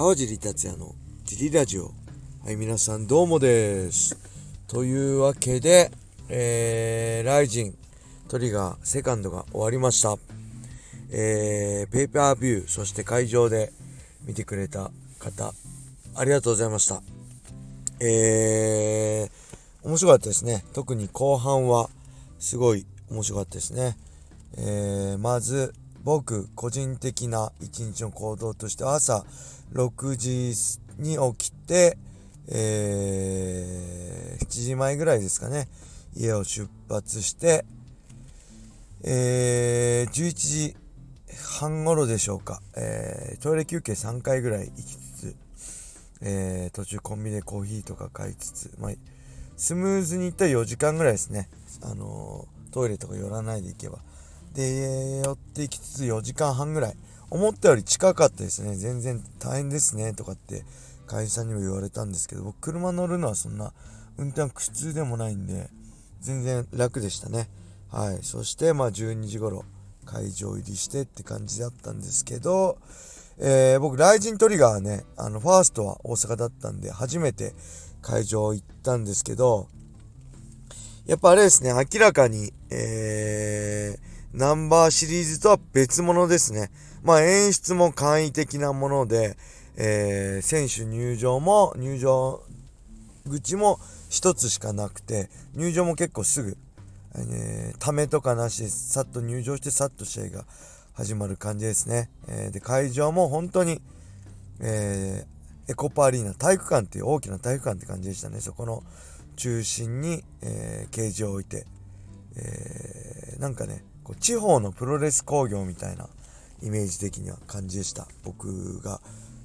川尻達也のジリラジオ。はい、皆さんどうもです。というわけで、えー、ライジン、トリガー、セカンドが終わりました。えー、ペーパービュー、そして会場で見てくれた方、ありがとうございました。えー、面白かったですね。特に後半は、すごい面白かったですね。えー、まず、僕、個人的な一日の行動としては、朝6時に起きて、えー、7時前ぐらいですかね、家を出発して、えー、11時半頃でしょうか、えー、トイレ休憩3回ぐらい行きつつ、えー、途中コンビニでコーヒーとか買いつつ、まあ、スムーズに行ったら4時間ぐらいですね。あのー、トイレとか寄らないで行けば。で、寄ってきつつ4時間半ぐらい。思ったより近かったですね。全然大変ですね。とかって会社にも言われたんですけど、僕車乗るのはそんな運転苦痛でもないんで、全然楽でしたね。はい。そして、まあ12時頃会場入りしてって感じだったんですけど、えー、僕、ライジントリガーね、あの、ファーストは大阪だったんで、初めて会場行ったんですけど、やっぱあれですね、明らかに、えー、ナンバーシリーズとは別物ですね。まあ演出も簡易的なもので、えー、選手入場も入場口も一つしかなくて、入場も結構すぐ、えー、ためとかなしさっと入場してさっと試合が始まる感じですね。えー、で、会場も本当に、えー、エコパアリーナ、体育館っていう大きな体育館って感じでしたね。そこの中心に、えー、ケージを置いて、えー、なんかね、こう地方のプロレス工業みたいなイメージ的には感じでした。僕が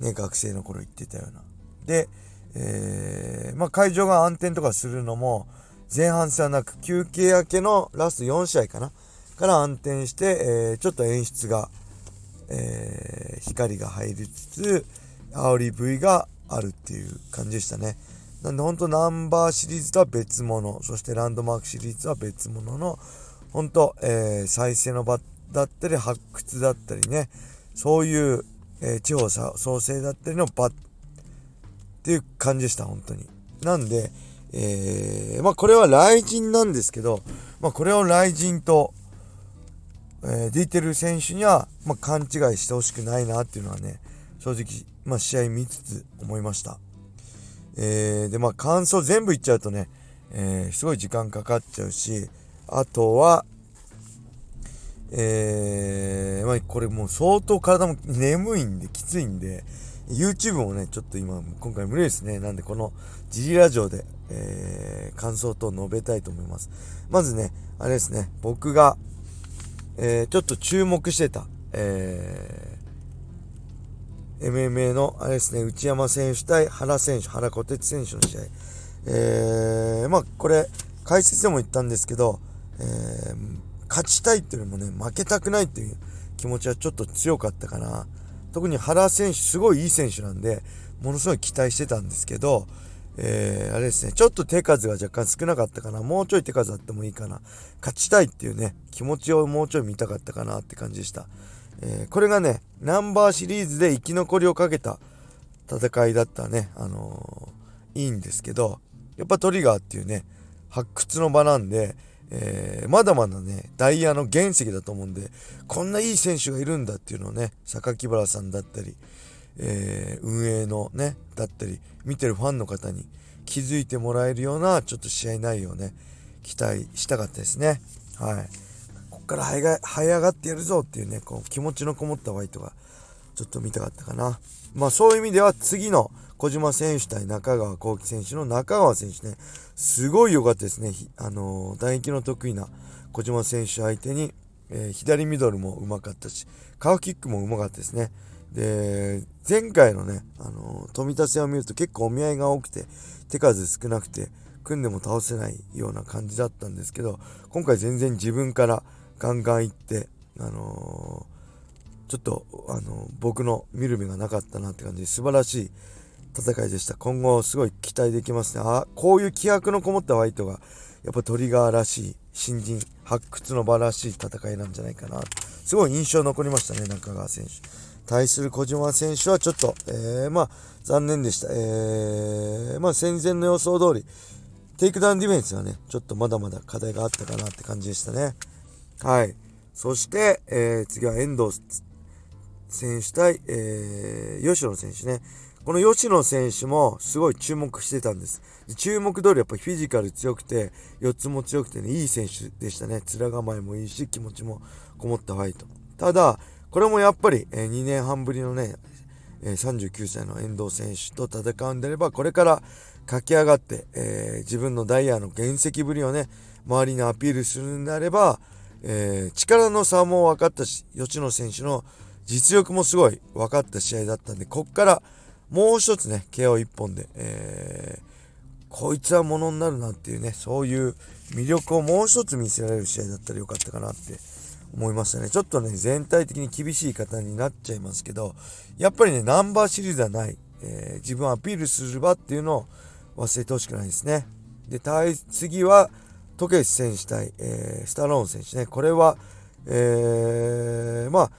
ね、学生の頃行ってたような。で、えー、まあ、会場が暗転とかするのも、前半戦はなく、休憩明けのラスト4試合かなから暗転して、えー、ちょっと演出が、えー、光が入りつつ、煽り V があるっていう感じでしたね。なんで本当ナンバーシリーズとは別物、そしてランドマークシリーズは別物の、本当、えー、再生の場だったり、発掘だったりね、そういう、えー、地方創生だったりの場っていう感じでした、本当に。なんで、えー、まあこれは雷神なんですけど、まあこれを雷神と、えー、ディテル選手には、まあ、勘違いしてほしくないなっていうのはね、正直、まあ試合見つつ思いました。えー、で、まあ感想全部言っちゃうとね、えー、すごい時間かかっちゃうし、あとは、えー、まあ、これもう相当体も眠いんで、きついんで、YouTube もね、ちょっと今、今回無理ですね。なんで、このジリラジオで、えー、感想と述べたいと思います。まずね、あれですね、僕が、えー、ちょっと注目してた、えー、MMA の、あれですね、内山選手対原選手、原小鉄選手の試合。えー、まあ、これ、解説でも言ったんですけど、えー、勝ちたいっていうのもね、負けたくないっていう気持ちはちょっと強かったかな。特に原選手、すごいいい選手なんで、ものすごい期待してたんですけど、えー、あれですね、ちょっと手数が若干少なかったかな。もうちょい手数あってもいいかな。勝ちたいっていうね、気持ちをもうちょい見たかったかなって感じでした。えー、これがね、ナンバーシリーズで生き残りをかけた戦いだったね、あのー、いいんですけど、やっぱトリガーっていうね、発掘の場なんで、えー、まだまだね、ダイヤの原石だと思うんで、こんないい選手がいるんだっていうのをね、榊原さんだったり、えー、運営のね、だったり、見てるファンの方に気づいてもらえるような、ちょっと試合内容をね、期待したかったですね。はい。こっから這いが這い上がってやるぞっていうね、こう気持ちのこもったファイトが、ちょっと見たかったかな。まあそういう意味では次の小島選手対中川幸輝選手の中川選手ね、すごい良かったですね。あのー、打撃の得意な小島選手相手に、えー、左ミドルもうまかったし、カーフキックもうまかったですね。で、前回のね、あのー、富田戦を見ると結構お見合いが多くて、手数少なくて、組んでも倒せないような感じだったんですけど、今回全然自分からガンガン行って、あのー、ちょっと、あの僕の見る目がなかったなって感じで素晴らしい戦いでした。今後すごい期待できますね。あ、こういう気迫のこもったワイトが、やっぱトリガーらしい、新人発掘の場らしい戦いなんじゃないかな。すごい印象残りましたね、中川選手。対する小島選手はちょっと、えー、まあ、残念でした。えー、まあ、戦前の予想通り、テイクダウンディフェンスはね、ちょっとまだまだ課題があったかなって感じでしたね。はい。そして、えー、次は遠藤選手対、えー、吉野選手ね。この吉野選手もすごい注目してたんです。注目通りやっぱフィジカル強くて、4つも強くてね、いい選手でしたね。面構えもいいし、気持ちもこもったファイト。ただ、これもやっぱり、え、2年半ぶりのね、え、39歳の遠藤選手と戦うんであれば、これから駆け上がって、えー、自分のダイヤの原石ぶりをね、周りにアピールするんであれば、えー、力の差も分かったし、吉野選手の実力もすごい分かった試合だったんで、こっからもう一つね、KO1 本で、えー、こいつはものになるなっていうね、そういう魅力をもう一つ見せられる試合だったらよかったかなって思いましたね。ちょっとね、全体的に厳しい方になっちゃいますけど、やっぱりね、ナンバーシリーズはない、えー、自分をアピールする場っていうのを忘れてほしくないですね。で、対次は、トケシ選手対、えー、スタローン選手ね。これは、えー、まあ、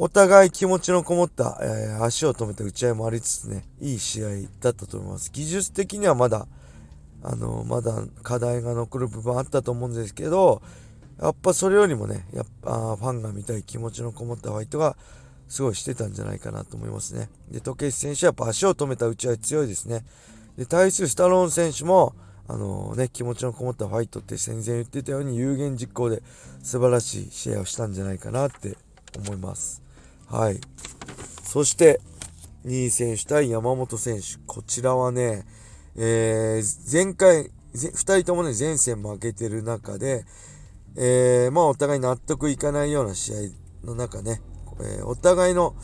お互い気持ちのこもった、えー、足を止めた打ち合いもありつつね、いい試合だったと思います。技術的にはまだ、あの、まだ課題が残る部分あったと思うんですけど、やっぱそれよりもね、やっぱファンが見たい気持ちのこもったファイトがすごいしてたんじゃないかなと思いますね。で、時計選手はやっぱ足を止めた打ち合い強いですね。で、対するスタローン選手も、あのね、気持ちのこもったファイトって戦前言ってたように有言実行で素晴らしい試合をしたんじゃないかなって思います。はい。そして、2位選手対山本選手。こちらはね、えー、前回、2人ともね、前線負けてる中で、えー、まあお互い納得いかないような試合の中ね、えー、お互いの、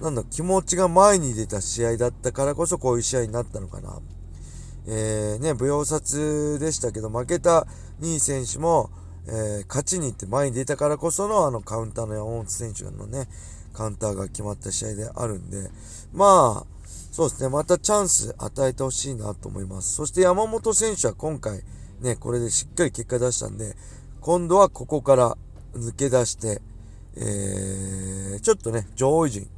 なんだ、気持ちが前に出た試合だったからこそこういう試合になったのかな。えー、ね、舞踊殺でしたけど、負けた2位選手も、えー、勝ちに行って前に出たからこそのあのカウンターの山本選手のね、カウンターが決まった試合であるんで、まあ、そうですね、またチャンス与えてほしいなと思います。そして山本選手は今回、ね、これでしっかり結果出したんで、今度はここから抜け出して、えー、ちょっとね、上位陣、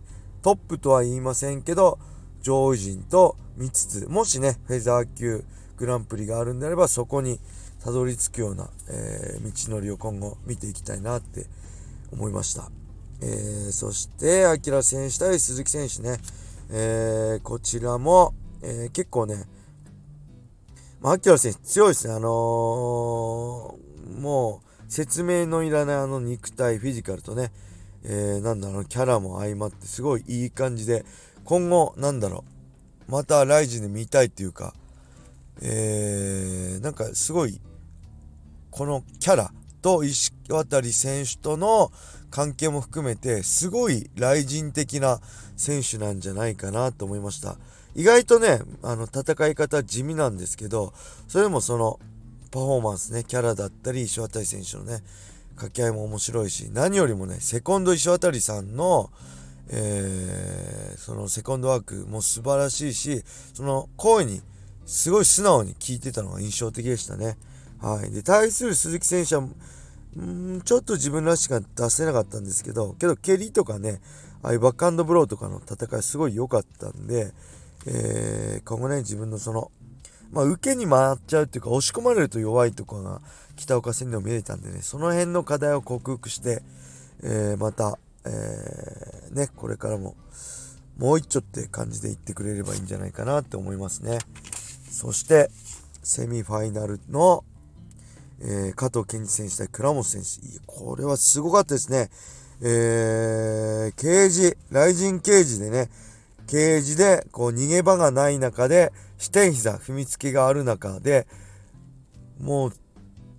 トップとは言いませんけど、上位陣と見つつ、もしね、フェザー級グランプリがあるんであれば、そこにたどり着くような、えー、道のりを今後見ていきたいなって思いました。えー、そして、アキラ選手対鈴木選手ね、えー、こちらも、えー、結構ね、まあ、アキラ選手強いですね。あのー、もう、説明のいらないあの肉体、フィジカルとね、え、なんだろう、キャラも相まって、すごいいい感じで、今後、なんだろう、またライジンで見たいっていうか、えー、なんかすごい、このキャラと石渡選手との関係も含めて、すごい雷神的な選手なんじゃないかなと思いました。意外とね、あの、戦い方地味なんですけど、それでもその、パフォーマンスね、キャラだったり、石渡選手のね、掛け合いも面白いし、何よりもね、セコンド石渡さんの、えー、そのセコンドワークも素晴らしいし、その声にすごい素直に聞いてたのが印象的でしたね。はい。で、対する鈴木選手は、んちょっと自分らしく出せなかったんですけど、けど蹴りとかね、ああいうバックハンドブローとかの戦いすごい良かったんで、えー、今後ね、自分のその、まあ、受けに回っちゃうっていうか、押し込まれると弱いところが北岡戦でも見えたんでね、その辺の課題を克服して、えー、また、えー、ね、これからももう一丁って感じで言ってくれればいいんじゃないかなって思いますね。そして、セミファイナルの、えー、加藤健二選手対倉本選手。これはすごかったですね。えー、ケージ、ライジンケージでね、ケージで、こう、逃げ場がない中で、視点膝、踏みつけがある中で、もう、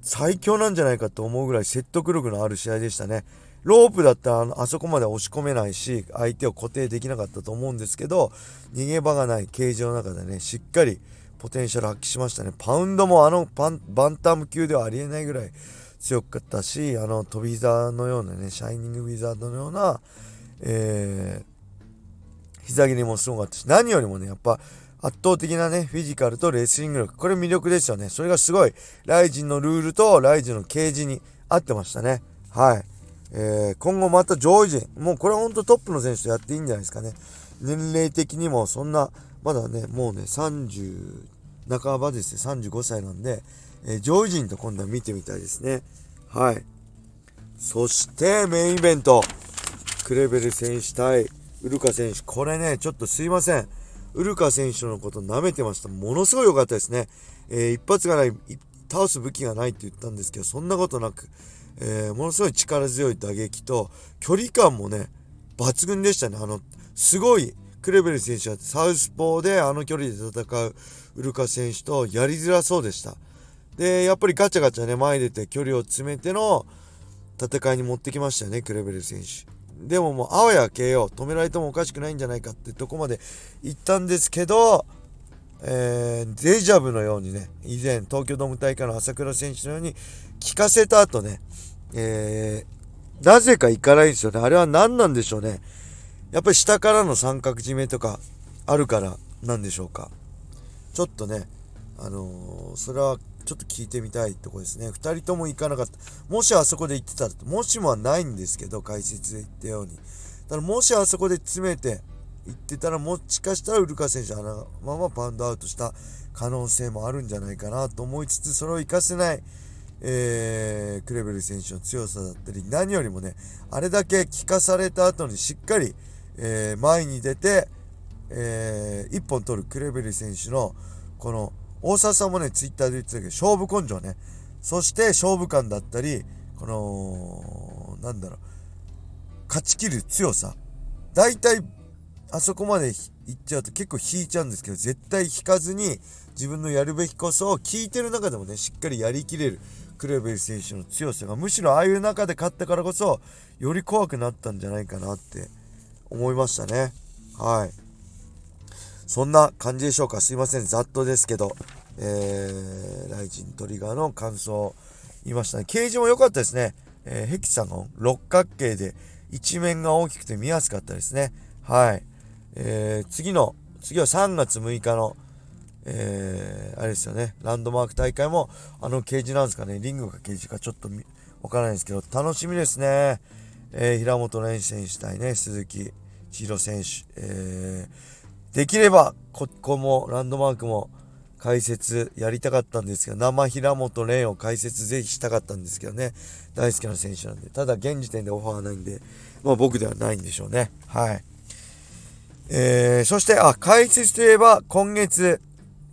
最強なんじゃないかと思うぐらい説得力のある試合でしたね。ロープだったらあそこまで押し込めないし、相手を固定できなかったと思うんですけど、逃げ場がないケージの中でね、しっかりポテンシャル発揮しましたね。パウンドもあのバンバンタム級ではありえないぐらい強かったし、あの飛び膝のようなね、シャイニングウィザードのような、えー、膝切りもすごかったし、何よりもね、やっぱ圧倒的なね、フィジカルとレスリング力。これ魅力ですよね。それがすごい、ライジンのルールとライジンのケージに合ってましたね。はい。えー、今後また上位陣、もうこれは本当トップの選手とやっていいんじゃないですかね。年齢的にもそんな、まだね、もうね、30半ばですね、35歳なんで、えー、上位陣と今度は見てみたいですね。はい。そしてメインイベント、クレベル選手対ウルカ選手。これね、ちょっとすいません。ウルカ選手のこと舐めてました。ものすごい良かったですね。えー、一発がない、倒す武器がないって言ったんですけど、そんなことなく、えー、ものすごい力強い打撃と、距離感もね、抜群でしたね。あの、すごい、クレベル選手はサウスポーであの距離で戦うウルカ選手とやりづらそうでした。で、やっぱりガチャガチャね、前出て距離を詰めての戦いに持ってきましたよね、クレベル選手。でももう、あわや KO、止められてもおかしくないんじゃないかってとこまで行ったんですけど、えー、デジャブのようにね、以前、東京ドーム大会の朝倉選手のように、聞かせた後ね、えー、なぜか行かないんですよね。あれは何なんでしょうね。やっぱり下からの三角締めとかあるからなんでしょうか。ちょっとね、あのー、それはちょっと聞いてみたいとこですね。2人とも行かなかった。もしあそこで行ってたら、もしもはないんですけど、解説で言ったように。ただ、もしあそこで詰めて行ってたら、もしかしたらウルカ選手、あのままパウンドアウトした可能性もあるんじゃないかなと思いつつ、それを活かせない、えー、クレベル選手の強さだったり、何よりもね、あれだけ聞かされた後にしっかり、えー、前に出て、えー、1本取るクレベル選手の、この、大沢さんもね、ツイッターで言ってたけど、勝負根性ね。そして勝負感だったり、この、なんだろう、勝ち切る強さ。大体、あそこまで行っちゃうと結構引いちゃうんですけど、絶対引かずに自分のやるべきこそを聞いてる中でもね、しっかりやりきれるクレベル選手の強さが、むしろああいう中で勝ったからこそ、より怖くなったんじゃないかなって思いましたね。はい。そんな感じでしょうか。すいません。ざっとですけど、えー、ライジントリガーの感想言いましたね。ケージも良かったですね。えー、ヘキサゴン、六角形で一面が大きくて見やすかったですね。はい。えー、次の、次は3月6日の、えー、あれですよね、ランドマーク大会も、あのケージなんですかね、リングかケージかちょっとわからないですけど、楽しみですね。えー、平本蓮選手対ね、鈴木千尋選手、えー、できれば、ここも、ランドマークも、解説やりたかったんですけど、生平本蓮を解説ぜひしたかったんですけどね、大好きな選手なんで、ただ現時点でオファーはないんで、まあ僕ではないんでしょうね。はい。えー、そして、あ、解説といえば、今月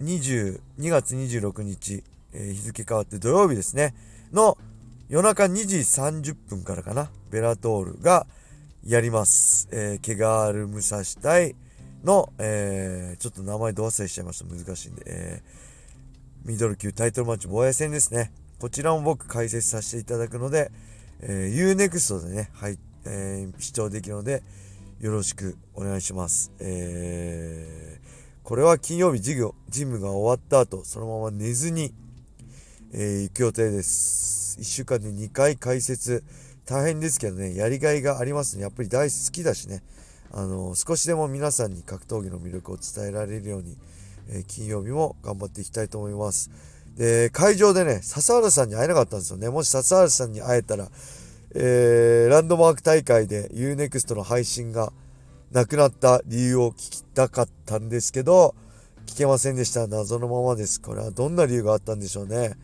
20、2月26日、えー、日付変わって土曜日ですね、の夜中2時30分からかな、ベラトールがやります。えー、ケガール武蔵対、の、えー、ちょっと名前ど忘れしちゃいました。難しいんで、えー、ミドル級タイトルマッチ防衛戦ですね。こちらも僕解説させていただくので、えー、UNEXT でね、はい、えー、視聴できるので、よろしくお願いします。えー、これは金曜日授業、ジムが終わった後、そのまま寝ずに、えー、行く予定です。1週間で2回解説、大変ですけどね、やりがいがありますね。やっぱり大好きだしね。あの少しでも皆さんに格闘技の魅力を伝えられるように、えー、金曜日も頑張っていきたいと思います。で、会場でね、笹原さんに会えなかったんですよね。もし笹原さんに会えたら、えー、ランドマーク大会で UNEXT の配信がなくなった理由を聞きたかったんですけど、聞けませんでした。謎のままです。これはどんな理由があったんでしょうね。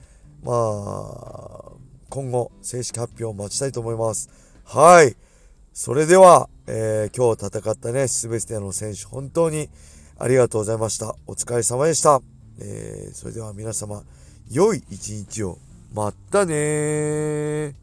まあ、今後、正式発表を待ちたいと思います。はい。それでは、えー、今日戦ったね、すべての選手、本当にありがとうございました。お疲れ様でした。えー、それでは皆様、良い一日を。まったね